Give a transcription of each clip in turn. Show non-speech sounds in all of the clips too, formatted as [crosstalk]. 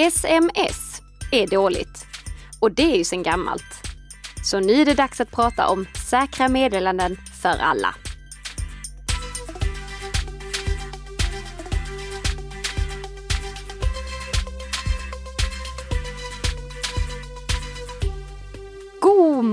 Sms är dåligt. Och det är ju sen gammalt. Så nu är det dags att prata om säkra meddelanden för alla.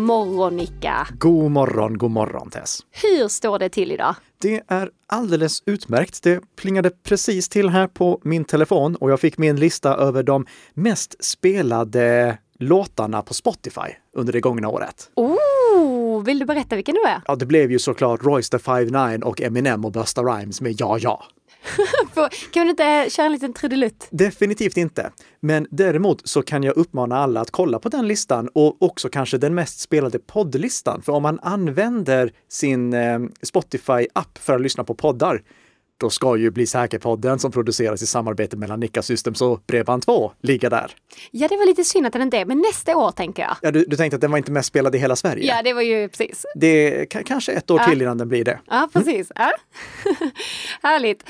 Morgon Nicka! God morgon, god morgon Tess. Hur står det till idag? Det är alldeles utmärkt. Det plingade precis till här på min telefon och jag fick min lista över de mest spelade låtarna på Spotify under det gångna året. Oh, vill du berätta vilken du är? Ja, det blev ju såklart Royce the 5 och Eminem och Busta Rhymes med Ja, ja. [laughs] kan du inte köra en liten trudelutt? Definitivt inte. Men däremot så kan jag uppmana alla att kolla på den listan och också kanske den mest spelade poddlistan. För om man använder sin eh, Spotify-app för att lyssna på poddar, då ska ju Bli säker-podden som produceras i samarbete mellan Nika Systems och Bredband2 ligga där. Ja, det var lite synd att den inte är, men nästa år tänker jag. Ja, du, du tänkte att den var inte mest spelad i hela Sverige? Ja, det var ju precis. Det är kanske ett år Ja. till innan den blir det. Ja, precis. Ja. [laughs] Härligt.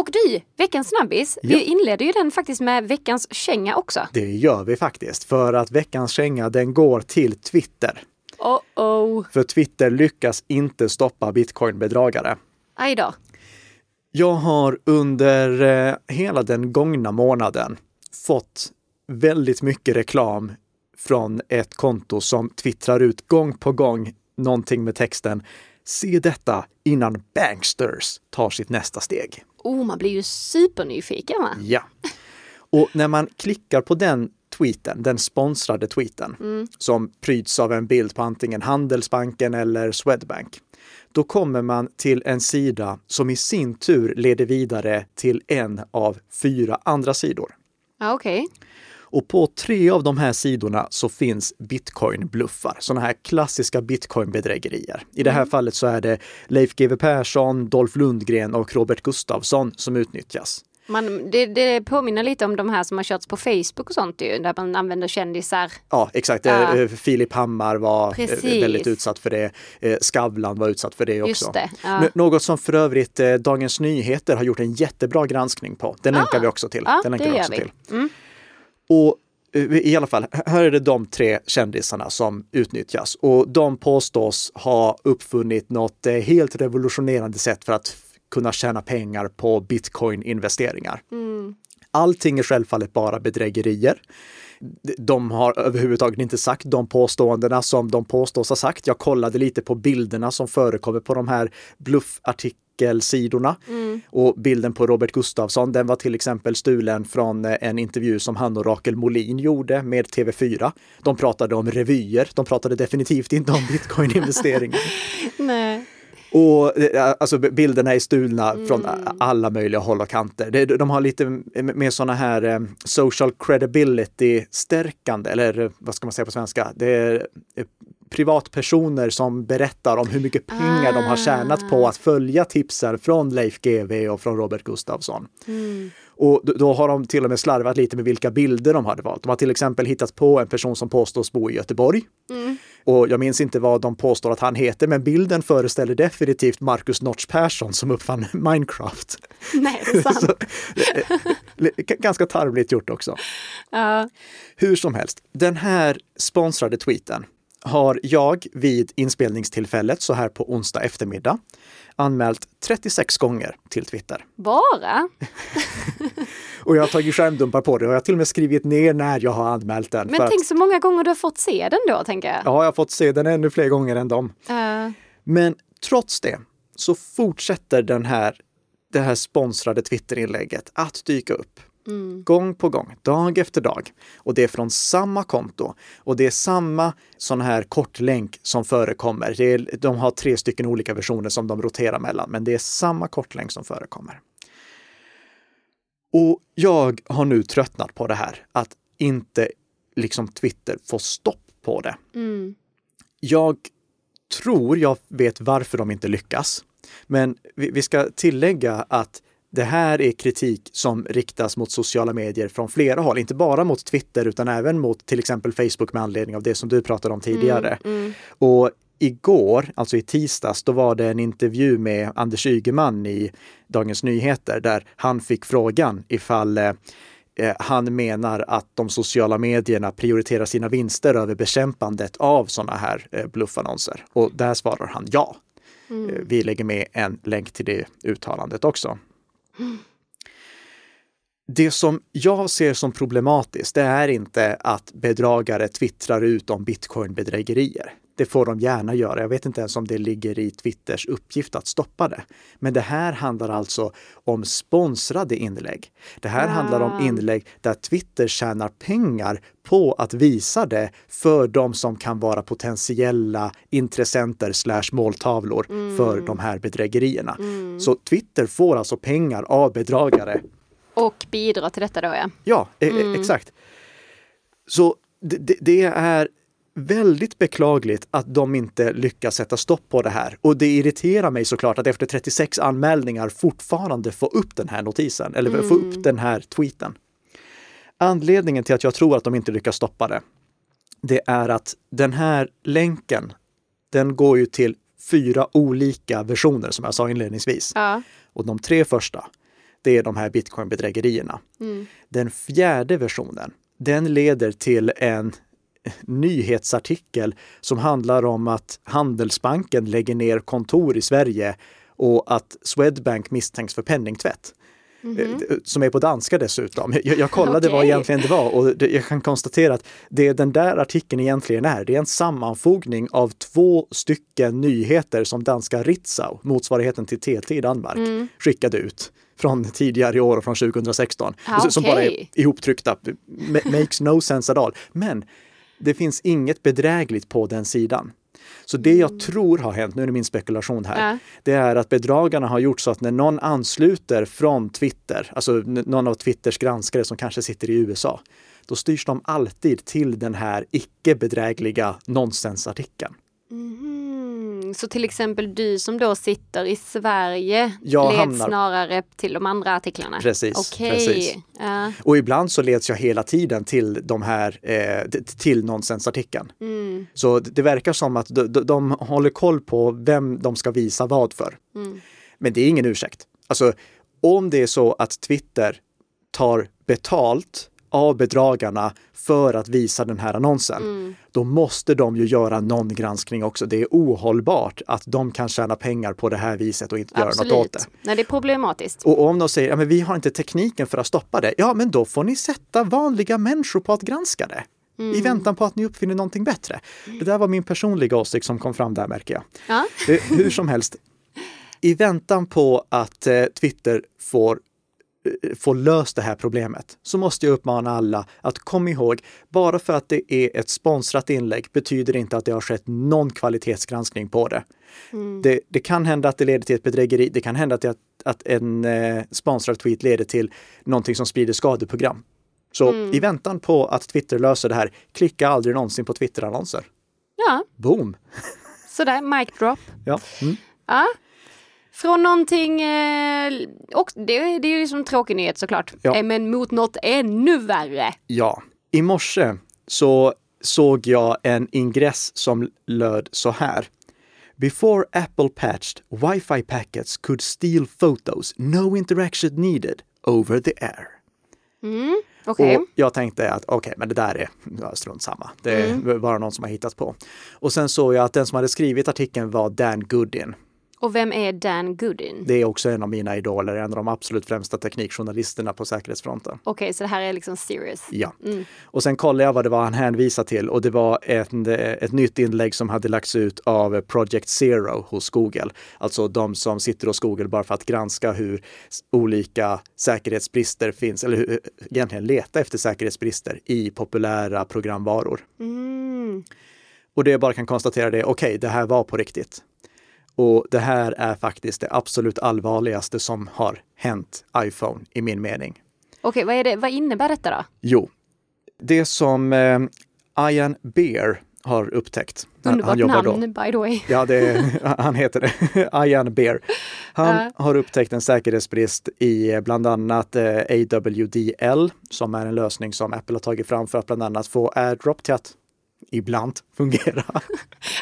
Och du, veckans snabbis, Ja. vi inleder ju den faktiskt med veckans känga också. Det gör vi faktiskt, för att veckans känga den går till Twitter. Oh oh. För Twitter lyckas inte stoppa bitcoinbedragare. Aj då. Jag har under eh, hela den gångna månaden fått väldigt mycket reklam från ett konto som twittrar ut gång på gång någonting med texten Se detta innan banksters tar sitt nästa steg. Oh, man blir ju supernyfiken va? Ja. Och när man klickar på den tweeten, den sponsrade tweeten, som pryds av en bild på antingen Handelsbanken eller Swedbank, då kommer man till en sida som i sin tur leder vidare till en av fyra andra sidor. Ja, okej. Och på tre av de här sidorna så finns bitcoin-bluffar, sådana här klassiska bitcoin-bedrägerier. I det här fallet så är det Leif GW Persson, Dolph Lundgren och Robert Gustafsson som utnyttjas. Man, det, det påminner lite om de här som har körts på Facebook och sånt ju, där man använder kändisar. Ja, exakt. Ja. Eh, Filip Hammar var eh, Precis. väldigt utsatt för det. Eh, Skavlan var utsatt för det också. Det. Ja. Något som för övrigt eh, Dagens Nyheter har gjort en jättebra granskning på. Den länkar vi också till. Ja, Den det länkar vi också vi. till. Mm. Och eh, i alla fall, här är det de tre kändisarna som utnyttjas och de påstås ha uppfunnit något eh, helt revolutionerande sätt för att kunna tjäna pengar på bitcoin-investeringar. Mm. Allting är självfallet bara bedrägerier. De har överhuvudtaget inte sagt de påståendena som de påstås ha sagt. Jag kollade lite på bilderna som förekommer på de här bluffartikelsidorna. Och bilden på Robert Gustafsson, den var till exempel stulen från eh, en intervju som han och Rakel Molin gjorde med TV4. De pratade om revyer. De pratade definitivt inte om bitcoin-investeringar. [laughs] Nej. Och eh, alltså bilderna är stulna från a- alla möjliga håll och kanter. De har lite mer sådana här eh, social credibility stärkande, eller eh, vad ska man säga på svenska? Det är eh, privatpersoner som berättar om hur mycket pengar de har tjänat på att följa tipsen från Leif GW och från Robert Gustafsson. Och då- har de till och med slarvat lite med vilka bilder de hade valt. De har till exempel hittat på en person som påstås bo i Göteborg. Och jag minns inte vad de påstår att han heter, men bilden föreställer definitivt Marcus Notch Persson som uppfann [laughs] Minecraft. Nej, det [laughs] är sant. Så, eh, eh, ganska tarvligt gjort också. Ja. Hur som helst, den här sponsrade tweeten har jag vid inspelningstillfället, så här på onsdag eftermiddag, anmält 36 gånger till Twitter. Bara? [laughs] Och jag har tagit skärmdumpar på det och jag har till och med skrivit ner när jag har anmält den. Men tänk att, så många gånger du har fått se den då, tänker jag. ja, jag har fått se den ännu fler gånger än dem. Ja. Men trots det så fortsätter den här, det här sponsrade Twitterinlägget att dyka upp. Gång på gång, dag efter dag. Och det är från samma konto. Och det är samma sån här kortlänk som förekommer. Det är, de har tre stycken olika versioner som de roterar mellan, men det är samma kortlänk som förekommer. Och jag har nu tröttnat på det här, att inte liksom Twitter får stopp på det. Mm. Jag tror jag vet varför de inte lyckas. Men vi, vi ska tillägga att det här är kritik som riktas mot sociala medier från flera håll, inte bara mot Twitter utan även mot till exempel Facebook med anledning av det som du pratade om tidigare. Mm. Och igår, alltså i tisdags, då var det en intervju med Anders Ygeman i Dagens Nyheter där han fick frågan ifall eh, eh, han menar att de sociala medierna prioriterar sina vinster över bekämpandet av sådana här eh, bluffannonser. Och där svarar han ja. Mm. Vi lägger med en länk till det uttalandet också. Det som jag ser som problematiskt, det är inte att bedragare twittrar ut om bitcoinbedrägerier. Det får de gärna göra. Jag vet inte ens om det ligger i Twitters uppgift att stoppa det. Men det här handlar alltså om sponsrade inlägg. Det här ah. handlar om inlägg där Twitter tjänar pengar på att visa det för de som kan vara potentiella intressenter slash måltavlor mm. för de här bedrägerierna. Mm. Så Twitter får alltså pengar av bedragare. Och bidrar till detta då ja. Ja, e, e, mm. exakt. Så det, det, är väldigt beklagligt att de inte lyckas sätta stopp på det här. Och det irriterar mig såklart att efter 36 anmälningar fortfarande få upp den här notisen, eller mm. få upp mm. den här tweeten. Anledningen till att jag tror att de inte lyckas stoppa det, det är att den här länken, den går ju till fyra olika versioner som jag sa inledningsvis. Ja. Och de tre första, det är de här bitcoinbedrägerierna. Mm. Den fjärde versionen, den leder till en nyhetsartikel som handlar om att Handelsbanken lägger ner kontor i Sverige och att Swedbank misstänks för penningtvätt. Mm -hmm. Som är på danska dessutom. Jag, jag kollade okay. vad egentligen det var och det, jag kan konstatera att det den där artikeln egentligen är, det är en sammanfogning av två stycken nyheter som danska Ritzau, motsvarigheten till TT i Danmark, mm. skickade ut från tidigare i år och från 2016. Ah, som bara är ihoptryckta. Makes no sense at all. Men det finns inget bedrägligt på den sidan. Så det jag mm. tror har hänt, nu är det min spekulation här, ja. det är att bedragarna har gjort så att när någon ansluter från Twitter, alltså någon av Twitters granskare som kanske sitter i USA, då styrs de alltid till den här icke bedrägliga nonsensartikeln. Mm. Så till exempel du som då sitter i Sverige jag leds hamnar... snarare till de andra artiklarna? Precis. Okay. precis. Uh. Och ibland så leds jag hela tiden till de här, eh, till nonsensartikeln. Mm. Så det verkar som att de, de, de, håller koll på vem de ska visa vad för. Mm. Men det är ingen ursäkt. Alltså, om det är så att Twitter tar betalt av bedragarna för att visa den här annonsen, mm. då måste de ju göra någon granskning också. Det är ohållbart att de kan tjäna pengar på det här viset och inte Absolut. göra något åt det. Nej, det är problematiskt. Och om de säger att ja, vi har inte tekniken för att stoppa det, ja men då får ni sätta vanliga människor på att granska det. Mm. I väntan på att ni uppfinner någonting bättre. Det där var min personliga åsikt som kom fram där märker jag. Ja. Hur som helst, i väntan på att eh, Twitter får få löst det här problemet så måste jag uppmana alla att kom ihåg, bara för att det är ett sponsrat inlägg betyder inte att det har skett någon kvalitetsgranskning på det. Mm. Det, det, kan hända att det leder till ett bedrägeri. Det kan hända att, att, att en eh, sponsrad tweet leder till någonting som sprider skadeprogram. Så mm. i väntan på att Twitter löser det här, klicka aldrig någonsin på Twitter-annonser. Ja. Boom! Sådär, mic drop. Ja. Mm. ja. Från någonting, eh, och det, det är ju som en tråkig nyhet såklart, ja. Eh, men mot något ännu värre. Ja, i morse så såg jag en ingress som löd så här. Before Apple patched, Wi-Fi packets could steal photos, no interaction needed, over the air. Mm, okay. Och jag tänkte att okej, okay, men det där är strunt samma. Det är mm. bara någon som har hittat på. Och sen såg jag att den som hade skrivit artikeln var Dan Goodin. Och vem är Dan Goodin? Det är också en av mina idoler, en av de absolut främsta teknikjournalisterna på säkerhetsfronten. Okej, okay, så det här är liksom serious? Ja. Mm. Och sen kollade jag vad det var han hänvisade till och det var ett, ett nytt inlägg som hade lagts ut av Project Zero hos Google. Alltså de som sitter hos Google bara för att granska hur olika säkerhetsbrister finns, eller hur, egentligen leta efter säkerhetsbrister i populära programvaror. Mm. Och det jag bara kan konstatera det, okej, okay, det här var på riktigt. Och det här är faktiskt det absolut allvarligaste som har hänt iPhone i min mening. Okej, vad, vad innebär detta då? Jo, det som eh, Ian Bear har upptäckt. Underbart namn, då. by the way. Ja, det, [laughs] han heter det. [laughs] Ian Bear. Han uh. har upptäckt en säkerhetsbrist i eh, bland annat eh, AWDL, som är en lösning som Apple har tagit fram för att bland annat få AirDrop till att ibland fungera.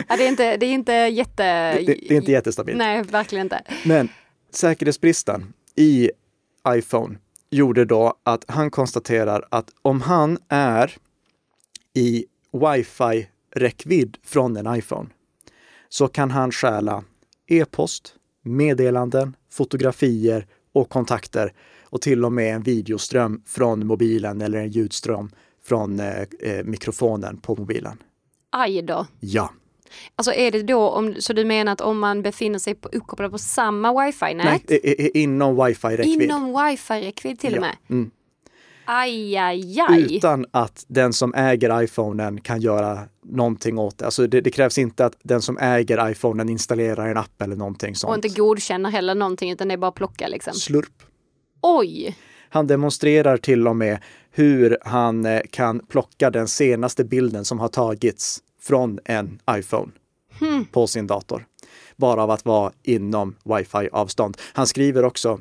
Ja, det, är inte, det är inte jätte... Det, det, det är inte jättestabilt. Nej, verkligen inte. Men säkerhetsbristen i iPhone gjorde då att han konstaterar att om han är i wifi-räckvidd från en iPhone så kan han stjäla e-post, meddelanden, fotografier och kontakter och till och med en videoström från mobilen eller en ljudström från eh, eh, mikrofonen på mobilen. Aj då. Ja. Alltså är det då, om, så du menar att om man befinner sig på, uppkopplad på samma wifi-nät? Nej, i- i- inom wifi-räckvidd. Inom wifi-räckvidd till och Ja. med? Mm. Aj, aj, aj. Utan att den som äger iPhonen kan göra någonting åt det. Alltså det, det krävs inte att den som äger iPhonen installerar en app eller någonting Och sånt. inte godkänner heller någonting utan det är bara plocka liksom. Slurp. Oj! Han demonstrerar till och med hur han eh, kan plocka den senaste bilden som har tagits från en iPhone på sin dator. Bara av att vara inom wifi-avstånd. Han skriver också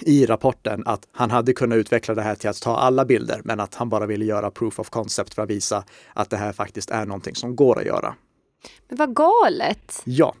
i rapporten att han hade kunnat utveckla det här till att ta alla bilder, men att han bara ville göra proof of concept för att visa att det här faktiskt är någonting som går att göra. Men vad galet! Ja.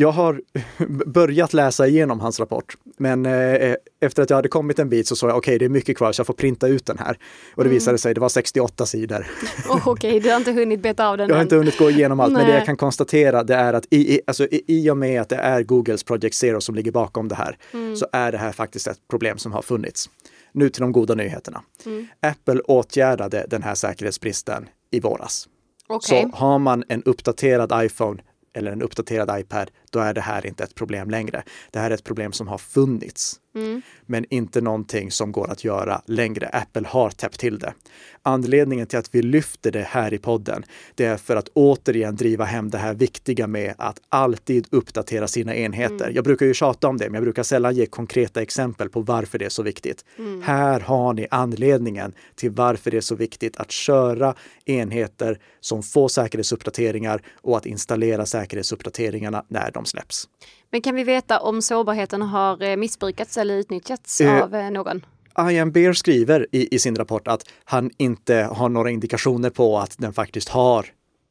Jag har [laughs] börjat läsa igenom hans rapport, men eh, efter att jag hade kommit en bit så sa jag okej, det är mycket kvar så jag får printa ut den här. Och det visade sig, det var 68 sidor. Oh, Okej, du har inte hunnit beta av den Jag har än. inte hunnit gå igenom allt, men det Nej. jag kan konstatera det är att i, i, alltså, i, i och med att det är Googles Project Zero som ligger bakom det här, Mm. så är det här faktiskt ett problem som har funnits. Nu till de goda nyheterna. Mm. Apple åtgärdade den här säkerhetsbristen i våras. Okej. Så har man en uppdaterad iPhone eller en uppdaterad iPad, då är det här inte ett problem längre. Det här är ett problem som har funnits, Mm. men inte någonting som går att göra längre. Apple har täppt till det. Anledningen till att vi lyfter det här i podden, det är för att återigen driva hem det här viktiga med att alltid uppdatera sina enheter. Jag brukar ju tjata om det, men jag brukar sällan ge konkreta exempel på varför det är så viktigt. Här har ni anledningen till varför det är så viktigt att köra enheter som får säkerhetsuppdateringar och att installera säkerhetsuppdateringarna när de släpps. Men kan vi veta om sårbarheten har eh, missbrukats eller utnyttjats Eh, av eh, någon? Ian Bear skriver i, i sin rapport att han inte har några indikationer på att den faktiskt har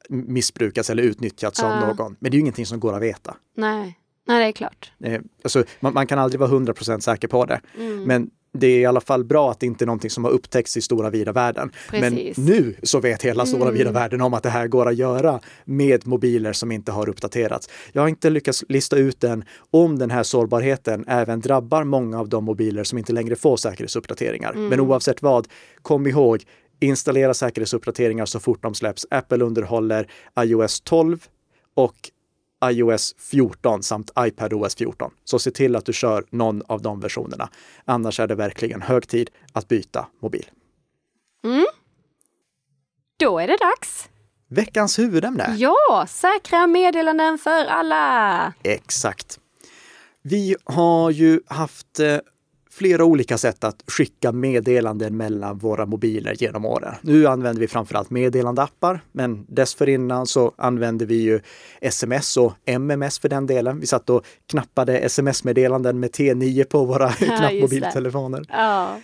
missbrukats eller utnyttjats av Ah. någon. Men det är ju ingenting som går att veta. Nej. Nej, det är klart. Eh, alltså, man, man kan aldrig vara 100% säker på det. Mm. Men det är i alla fall bra att det inte är någonting som har upptäckts i stora vida världen. Precis. Men nu så vet hela stora vida Mm. världen om att det här går att göra med mobiler som inte har uppdaterats. Jag har inte lyckats lista ut än om den här sårbarheten även drabbar många av de mobiler som inte längre får säkerhetsuppdateringar. Mm. Men oavsett vad, kom ihåg, installera säkerhetsuppdateringar så fort de släpps. Apple underhåller iOS 12 och iOS 14 samt iPadOS 14. Så se till att du kör någon av de versionerna. Annars är det verkligen hög tid att byta mobil. Då är det dags. Veckans huvudämne. Ja, säkra meddelanden för alla. Exakt. Vi har ju haft eh, flera olika sätt att skicka meddelanden mellan våra mobiler genom åren. Nu använder vi framförallt meddelandeappar, men dessförinnan så använde vi ju sms och MMS för den delen. Vi satt och knappade sms-meddelanden med T9 på våra [laughs] knappmobiltelefoner. Ja.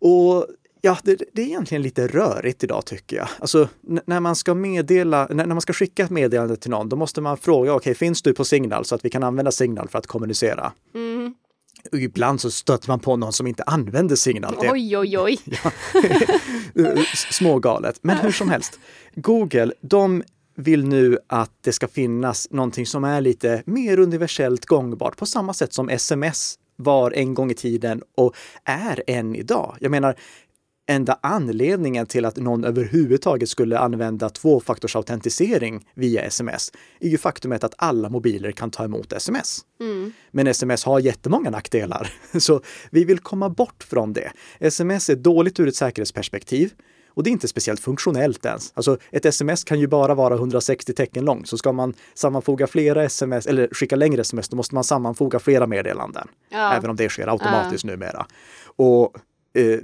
Och ja, det, det är egentligen lite rörigt idag tycker jag. Alltså när man ska meddela, när, när man ska skicka ett meddelande till någon, då måste man fråga, okej, finns du på Signal så att vi kan använda Signal för att kommunicera? Mm. Ibland så stöter man på någon som inte använder Signal. Det är Oj, oj, oj. [laughs] eh, smågalet. Men hur som helst, Google, de vill nu att det ska finnas någonting som är lite mer universellt gångbart på samma sätt som sms var en gång i tiden och är än idag. Jag menar, enda anledningen till att någon överhuvudtaget skulle använda tvåfaktorsautentisering via sms är ju faktumet att alla mobiler kan ta emot sms. Men sms har jättemånga nackdelar, [laughs] så vi vill komma bort från det. Sms är dåligt ur ett säkerhetsperspektiv och det är inte speciellt funktionellt ens. Alltså ett sms kan ju bara vara 160 tecken långt, så ska man sammanfoga flera sms eller skicka längre sms, då måste man sammanfoga flera meddelanden. Ja. Även om det sker automatiskt numera. Och eh,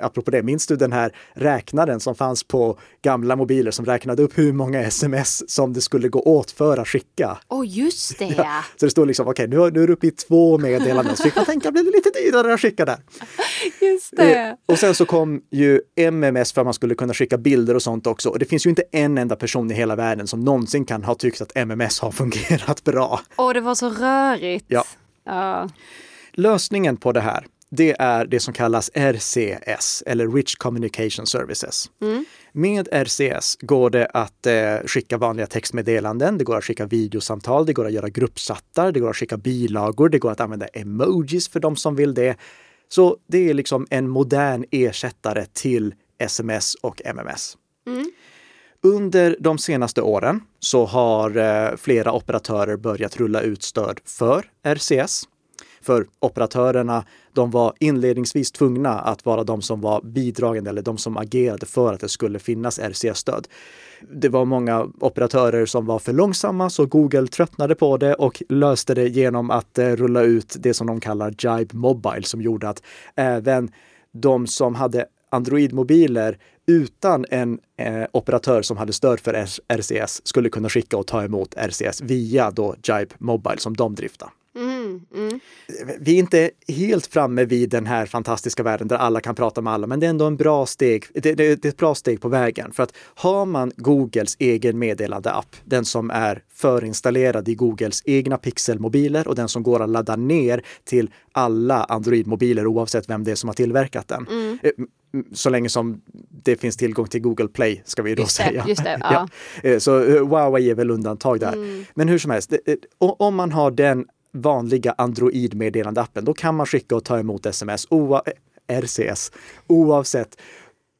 [laughs] apropå det, minns du den här räknaren som fanns på gamla mobiler som räknade upp hur många sms som det skulle gå åt för att skicka? Åh, just det [laughs] ja. Så det står liksom, okej, nu, har- nu är du uppe i två meddelanden, så fick man tänka, blir det lite dyrare att skicka där? [laughs] Just Eh, det. och sen så kom ju MMS för att man skulle kunna skicka bilder och sånt också. Och det finns ju inte en enda person i hela världen som någonsin kan ha tyckt att MMS har fungerat bra. Åh, det var så rörigt. Ja. Ja. Lösningen på det här, det är det som kallas RCS, eller Rich Communication Services. Mm. Med RCS går det att eh, skicka vanliga textmeddelanden, det går att skicka videosamtal, det går att göra gruppchattar, det går att skicka bilagor, det går att använda emojis för de som vill det. Så det är liksom en modern ersättare till sms och MMS. Mm. Under de senaste åren så har eh, flera operatörer börjat rulla ut stöd för RCS. För operatörerna, de var inledningsvis tvungna att vara de som var bidragande eller de som agerade för att det skulle finnas RCS-stöd. Det var många operatörer som var för långsamma så Google tröttnade på det och löste det genom att eh, rulla ut det som de kallar Jibe Mobile som gjorde att även de som hade Android-mobiler utan en eh, operatör som hade stöd för RCS skulle kunna skicka och ta emot RCS via då Jibe Mobile som de driftar. Mm, mm. Vi är inte helt framme vid den här fantastiska världen där alla kan prata med alla, men det är ändå en bra steg. Det, det, det är ett bra steg på vägen för att har man Googles egen meddelande-app, den som är förinstallerad i Googles egna pixelmobiler och den som går att ladda ner till alla Android-mobiler oavsett vem det är som har tillverkat den. Mm. Eh, Så länge som det finns tillgång till Google Play ska vi då Just det, säga. just det, [laughs] ja. Eh, Så eh, Huawei är väl undantag där. Mm. Men hur som helst, det- det- om man har den vanliga Android-meddelandeappen, då kan man skicka och ta emot sms, oa, eh, RCS, oavsett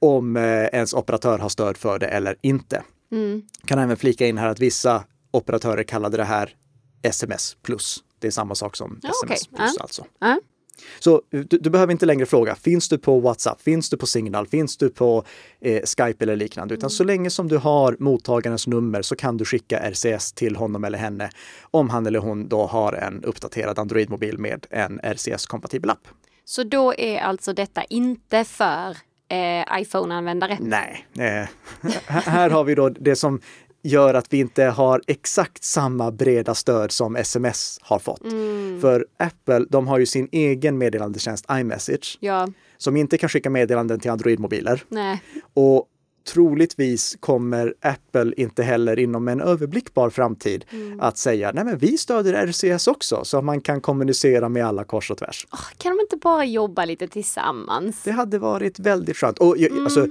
om eh, ens operatör har stöd för det eller inte. Mm. Kan även flika in här att vissa operatörer kallade det här sms plus. Det är samma sak som Ja, sms okej. plus alltså. Ja. Så du, du behöver inte längre fråga, finns du på WhatsApp, finns du på Signal, finns du på eh, Skype eller liknande, utan så länge som du har mottagarens nummer så kan du skicka RCS till honom eller henne om han eller hon då har en uppdaterad Android-mobil med en RCS-kompatibel app. Så då är alltså detta inte för eh, iPhone-användare? Nej, eh, här- [laughs] här har vi då det som gör att vi inte har exakt samma breda stöd som sms har fått. Mm. För Apple, de har ju sin egen meddelandetjänst iMessage Ja, som inte kan skicka meddelanden till Android-mobiler. Och troligtvis kommer Apple inte heller inom en överblickbar framtid Mm. att säga nej men vi stöder RCS också så att man kan kommunicera med alla kors och tvärs. Åh, kan de inte bara jobba lite tillsammans? Det hade varit väldigt skönt. Och Mm. alltså,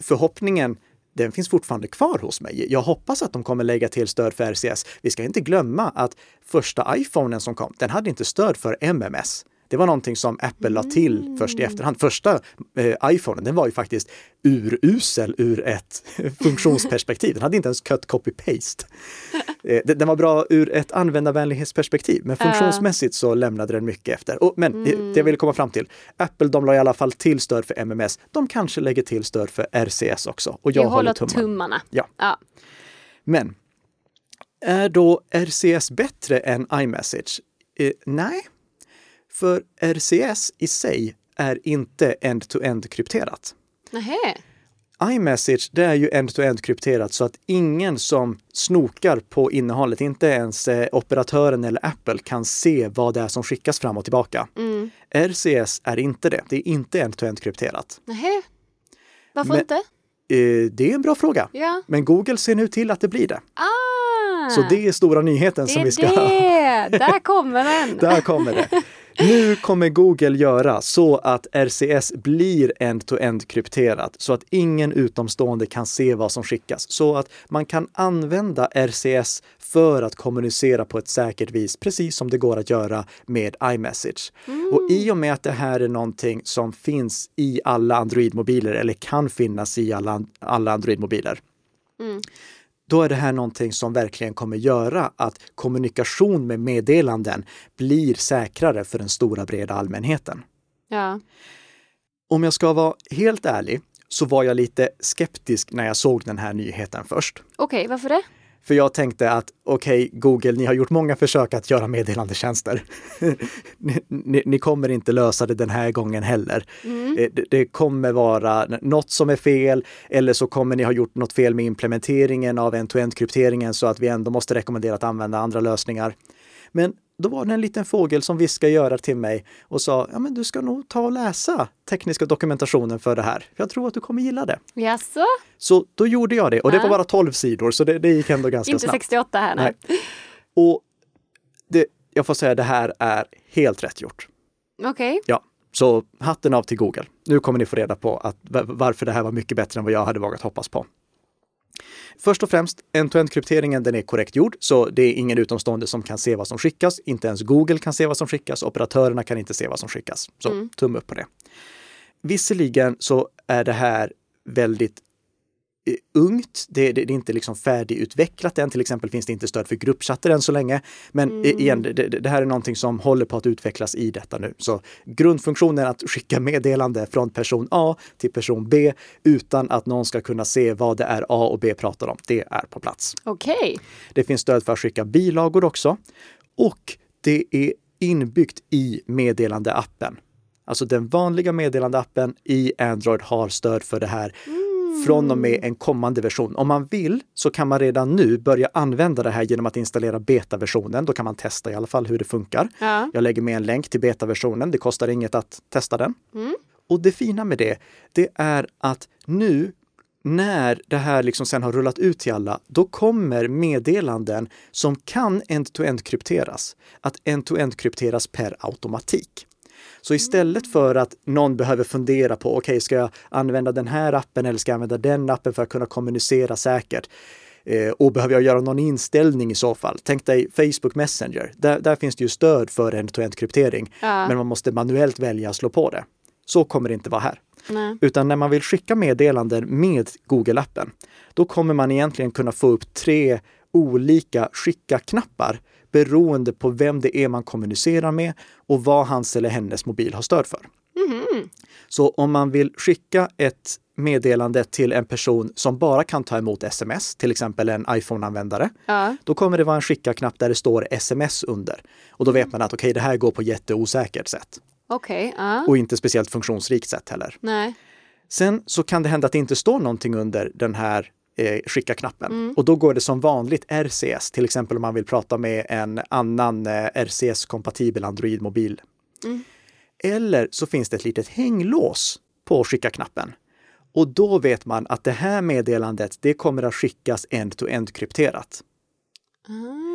förhoppningen den finns fortfarande kvar hos mig. Jag hoppas att de kommer lägga till stöd för RCS. Vi ska inte glömma att första iPhonen som kom, den hade inte stöd för MMS. Det var någonting som Apple la till först i efterhand. Första eh, iPhonen, den var ju faktiskt urusel ur ett [laughs] funktionsperspektiv. Den hade inte ens cut copy-paste. [laughs] Eh, den var bra ur ett användarvänlighetsperspektiv, men funktionsmässigt så lämnade den mycket efter. Och, men eh, det jag ville komma fram till, Apple de la i alla fall till stöd för MMS. De kanske lägger till stöd för RCS också. Och jag Vi håller tummarna. tummarna. Ja. Ja. Men är då RCS bättre än iMessage? Eh, nej, för RCS i sig är inte end-to-end krypterat. Nähä. iMessage, det är ju end-to-end krypterat så att ingen som snokar på innehållet, inte ens eh, operatören eller Apple kan se vad det är som skickas fram och tillbaka. Mm. RCS är inte det. Det är inte end-to-end krypterat. Nähä. Varför Men- inte? Eh, det är en bra fråga. Ja. Men Google ser nu till att det blir det. Ah! Så det är stora nyheten det som är vi ska... det! Där kommer den! [laughs] Där kommer det. Nu kommer Google göra så att RCS blir end-to-end krypterat så att ingen utomstående kan se vad som skickas. Så att man kan använda RCS för att kommunicera på ett säkert vis, precis som det går att göra med iMessage. Och i och med att det här är någonting som finns i alla Android-mobiler eller kan finnas i alla, alla Android-mobiler, Mm. Då är det här någonting som verkligen kommer göra att kommunikation med meddelanden blir säkrare för den stora breda allmänheten. Ja. Om jag ska vara helt ärlig så var jag lite skeptisk när jag såg den här nyheten först. Okej, varför det? För jag tänkte att okej, Google, ni har gjort många försök att göra meddelandetjänster. [laughs] ni, ni, ni kommer inte lösa det den här gången heller. Mm. Eh, Det, det kommer vara något som är fel eller så kommer ni ha gjort något fel med implementeringen av end-to-end krypteringen så att vi ändå måste rekommendera att använda andra lösningar. Men då var det en liten fågel som viskade i örat till mig och sa, ja men du ska nog ta och läsa tekniska dokumentationen för det här. Jag tror att du kommer gilla det. Jaså? Så då gjorde jag det och det var bara 12 sidor så det, det gick ändå ganska Inte snabbt. 68 här, nej. Och det, jag får säga, det här är helt rätt gjort. Okej. Ja, Så hatten av till Google. Nu kommer ni få reda på att, varför det här var mycket bättre än vad jag hade vågat hoppas på. Först och främst, end-to-end-krypteringen den är korrekt gjord, så det är ingen utomstående som kan se vad som skickas. Inte ens Google kan se vad som skickas. Operatörerna kan inte se vad som skickas. Så mm. tumme upp på det. Visserligen så är det här väldigt ungt. Det, det, det, är inte liksom färdigutvecklat än. Till exempel finns det inte stöd för gruppchatter än så länge. Men mm. igen, det, det, här är någonting som håller på att utvecklas i detta nu. Så grundfunktionen är att skicka meddelande från person A till person B utan att någon ska kunna se vad det är A och B pratar om. Det är på plats. Okej. Okay. Det finns stöd för att skicka bilagor också. Och det är inbyggt i meddelandeappen. Alltså den vanliga meddelandeappen i Android har stöd för det här. Mm från och med en kommande version. Om man vill så kan man redan nu börja använda det här genom att installera betaversionen. Då kan man testa i alla fall hur det funkar. Ja. Jag lägger med en länk till betaversionen. Det kostar inget att testa den. Mm. Och det fina med det, det är att nu när det här liksom sen har rullat ut till alla, då kommer meddelanden som kan end-to-end krypteras att end-to-end krypteras per automatik. Så istället för att någon behöver fundera på, okej, okay, ska jag använda den här appen eller ska jag använda den appen för att kunna kommunicera säkert? Eh, och behöver jag göra någon inställning i så fall? Tänk dig Facebook Messenger. Där, där finns det ju stöd för end-to-end kryptering, ja. men man måste manuellt välja att slå på det. Så kommer det inte vara här. Nej. Utan när man vill skicka meddelanden med Google-appen, då kommer man egentligen kunna få upp tre olika skicka-knappar beroende på vem det är man kommunicerar med och vad hans eller hennes mobil har stöd för. Mm. Så om man vill skicka ett meddelande till en person som bara kan ta emot sms, till exempel en iPhone-användare, ja. då kommer det vara en skicka-knapp där det står sms under. Och då vet man att okej, okay, det här går på jätteosäkert sätt. Okay, uh. Och inte speciellt funktionsrikt sätt heller. Nej. Sen så kan det hända att det inte står någonting under den här eh, skicka-knappen. Mm. Och då går det som vanligt RCS, till exempel om man vill prata med en annan eh, RCS-kompatibel Android-mobil. Mm. Eller så finns det ett litet hänglås på skicka-knappen. Och då vet man att det här meddelandet, det kommer att skickas end-to-end krypterat. Ah.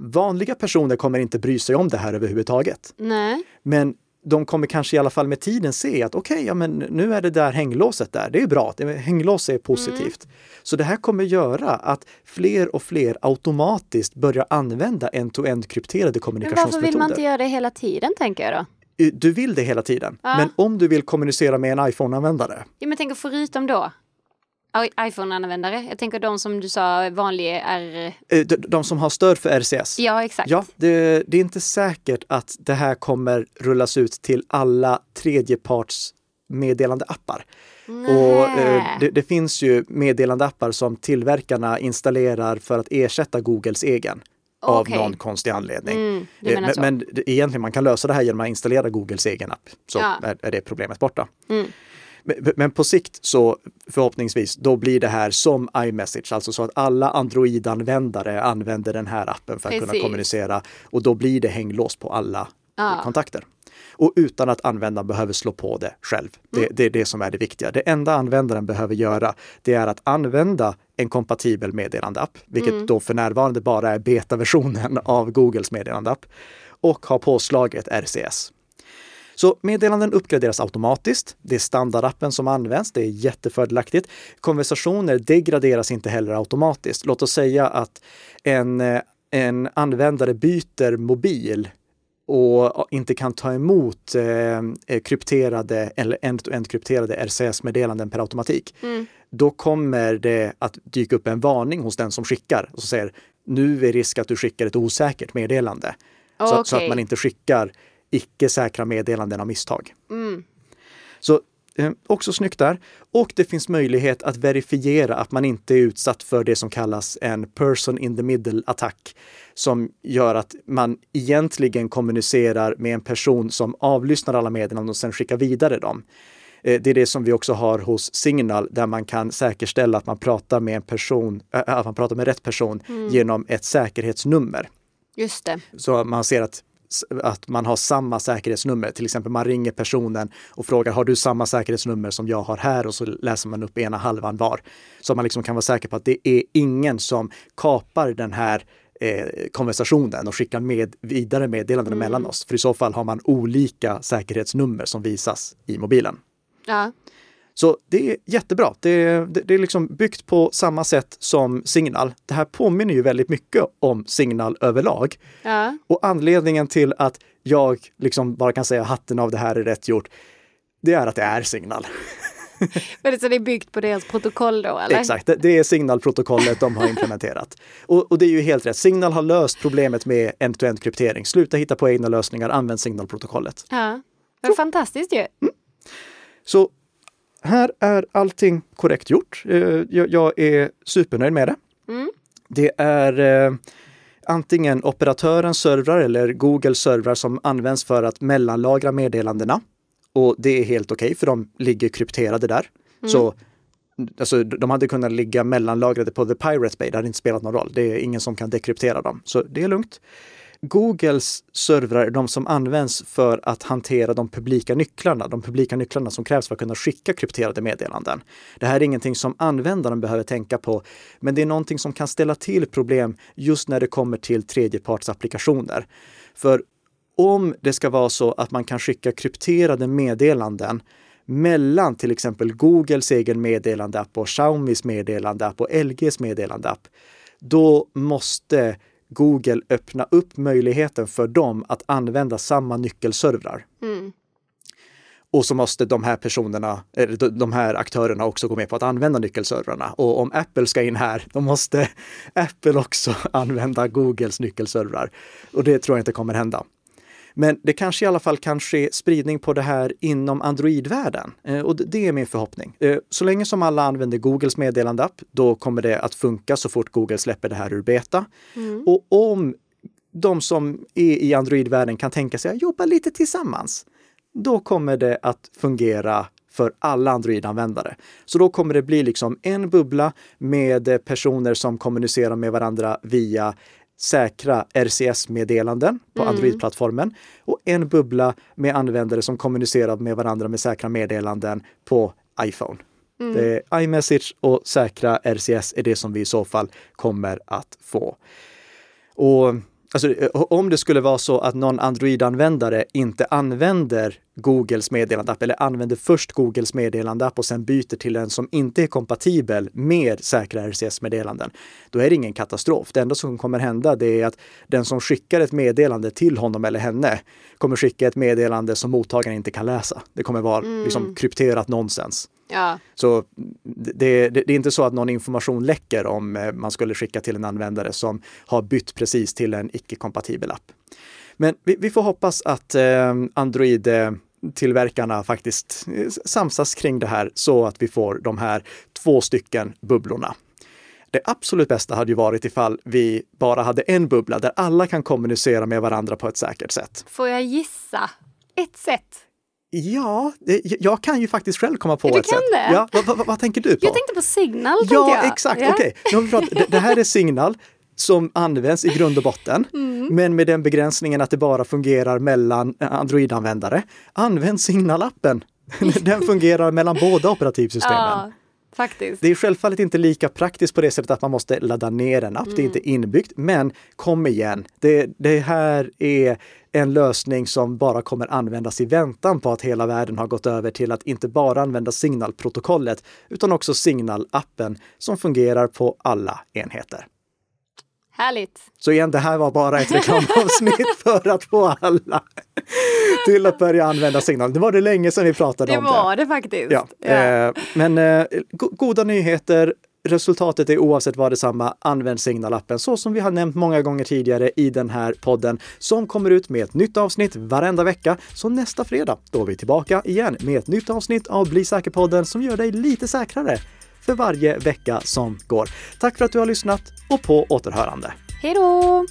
Vanliga personer kommer inte bry sig om det här överhuvudtaget. Nej. Men de kommer kanske i alla fall med tiden se att okej, okay, ja men nu är det där hänglåset där. Det är bra, hänglås är positivt. Mm. Så det här kommer göra att fler och fler automatiskt börjar använda en-to-end krypterade kommunikationsmetoder. Men varför vill man inte göra det hela tiden, tänker jag då? Du vill det hela tiden. Ja. Men om du vill kommunicera med en iPhone-användare. Ja, men tänk förutom då? iPhone-användare. Jag tänker de som du sa, vanliga är... Eh, de, de, som har stöd för RCS? Ja, exakt. Ja, det, det, är inte säkert att det här kommer rullas ut till alla tredjeparts meddelandeappar. Och eh, det, det, finns ju meddelandeappar som tillverkarna installerar för att ersätta Googles egen. Okay. Av någon konstig anledning. Mm, eh, men, men, egentligen man kan lösa det här genom att installera Googles egen app. Så ja. är, är, det problemet borta. Mm. Men på sikt så förhoppningsvis, då blir det här som iMessage, alltså så att alla Android-användare använder den här appen för att Precis. kunna kommunicera och då blir det hänglås på alla ah. kontakter. Och utan att användaren behöver slå på det själv. Det, mm. det, är det som är det viktiga. Det enda användaren behöver göra, det är att använda en kompatibel meddelandeapp, vilket mm. då för närvarande bara är betaversionen av Googles meddelandeapp och ha påslaget RCS. Så meddelanden uppgraderas automatiskt. Det är standardappen som används. Det är jättefördelaktigt. Konversationer degraderas inte heller automatiskt. Låt oss säga att en, eh, en användare byter mobil och inte kan ta emot eh, krypterade eller end-to-end krypterade RCS-meddelanden per automatik. Mm. Då kommer det att dyka upp en varning hos den som skickar och säger nu är risk att du skickar ett osäkert meddelande. Oh, så, okay. så, att man inte skickar icke säkra meddelanden av misstag. Mm. Så eh, också snyggt där. Och det finns möjlighet att verifiera att man inte är utsatt för det som kallas en person in the middle attack som gör att man egentligen kommunicerar med en person som avlyssnar alla meddelanden och sen skickar vidare dem. Eh, det är det som vi också har hos Signal där man kan säkerställa att man pratar med en person, äh, att man pratar med rätt person mm. genom ett säkerhetsnummer. Just det. Så man ser att att man har samma säkerhetsnummer. Till exempel man ringer personen och frågar har du samma säkerhetsnummer som jag har här och så läser man upp ena halvan var. Så man liksom kan vara säker på att det är ingen som kapar den här eh, konversationen och skickar med, vidare meddelanden mm. mellan oss. För i så fall har man olika säkerhetsnummer som visas i mobilen. Ja. Så det är jättebra. Det, det, det, är liksom byggt på samma sätt som Signal. Det här påminner ju väldigt mycket om Signal överlag. Ja. Och anledningen till att jag liksom bara kan säga hatten av det här är rätt gjort, det är att det är Signal. [laughs] Men så det är byggt på deras protokoll då? Eller? Exakt, det är Signal-protokollet de har implementerat. Och, och, det är ju helt rätt. Signal har löst problemet med end-to-end kryptering. Sluta hitta på egna lösningar, använd Signal-protokollet. Ja, men fantastiskt ju. Mm. Så här är allting korrekt gjort. Eh, jag, jag är supernöjd med det. Mm. Det är eh, antingen operatörens servrar eller Googles servrar som används för att mellanlagra meddelandena. Och det är helt okej okay, för de ligger krypterade där. Mm. Så alltså, de hade kunnat ligga mellanlagrade på The Pirate Bay, det hade inte spelat någon roll. Det är ingen som kan dekryptera dem, så det är lugnt. Googles servrar är de som används för att hantera de publika nycklarna, de publika nycklarna som krävs för att kunna skicka krypterade meddelanden. Det här är ingenting som användaren behöver tänka på, men det är någonting som kan ställa till problem just när det kommer till tredjepartsapplikationer. För om det ska vara så att man kan skicka krypterade meddelanden mellan till exempel Googles egen meddelandeapp och Xiaomis meddelandeapp och LGs meddelandeapp, då måste Google öppna upp möjligheten för dem att använda samma nyckelservrar. Mm. Och så måste de här personerna, de här aktörerna också gå med på att använda nyckelservrarna. Och om Apple ska in här, då måste [laughs] Apple också använda Googles nyckelservrar. Och det tror jag inte kommer hända. Men det kanske i alla fall kan ske spridning på det här inom Android-världen. Eh, och det är min förhoppning. Eh, så länge som alla använder Googles meddelandeapp, då kommer det att funka så fort Google släpper det här ur beta. Mm. Och om de som är i Android-världen kan tänka sig att jobba lite tillsammans, då kommer det att fungera för alla Android-användare. Så då kommer det bli liksom en bubbla med personer som kommunicerar med varandra via säkra RCS-meddelanden på mm. Android-plattformen och en bubbla med användare som kommunicerar med varandra med säkra meddelanden på iPhone. Mm. Det är iMessage och säkra RCS är det som vi i så fall kommer att få. Och Alltså, eh, om det skulle vara så att någon Android-användare inte använder Googles meddelandeapp eller använder först Googles meddelandeapp och sen byter till en som inte är kompatibel med säkra RCS-meddelanden, då är det ingen katastrof. Det enda som kommer hända det är att den som skickar ett meddelande till honom eller henne kommer skicka ett meddelande som mottagaren inte kan läsa. Det kommer vara mm. liksom, krypterat nonsens. Ja. Så det, det, det, är inte så att någon information läcker om eh, man skulle skicka till en användare som har bytt precis till en icke-kompatibel app. Men vi, vi får hoppas att eh, Android tillverkarna faktiskt eh, samsas kring det här så att vi får de här två stycken bubblorna. Det absolut bästa hade ju varit ifall vi bara hade en bubbla där alla kan kommunicera med varandra på ett säkert sätt. Får jag gissa? Ett sätt? Ja, det, jag kan ju faktiskt själv komma på du ett kan sätt. Det? Ja, vad, vad, vad, tänker du på? Jag tänkte på Signal. Ja, jag. exakt. Ja. Okej, okay. det, det här är Signal som används i grund och botten, [laughs] mm. men med den begränsningen att det bara fungerar mellan Android-användare. Använd Signal-appen. [laughs] Den fungerar mellan båda operativsystemen. Ja. Faktiskt. Det är självfallet inte lika praktiskt på det sättet att man måste ladda ner en app. Mm. Det är inte mm. inbyggt. Men kom igen, det, det här är en lösning som bara kommer användas i väntan på att hela världen har gått över till att inte bara använda signalprotokollet utan också signalappen som fungerar på alla enheter. Härligt! Så igen, det här var bara ett reklamavsnitt [laughs] för att få alla till att börja använda signal. Det var det länge sedan vi pratade det om det. Det var det faktiskt. Ja. ja. Eh, men eh, goda nyheter. Resultatet är oavsett vad detsamma. Använd signalappen så som vi har nämnt många gånger tidigare i den här podden som kommer ut med ett nytt avsnitt varenda vecka. Så nästa fredag, då är vi tillbaka igen med ett nytt avsnitt av Bli säker-podden som gör dig lite säkrare för varje vecka som går. Tack för att du har lyssnat och på återhörande. Hej då!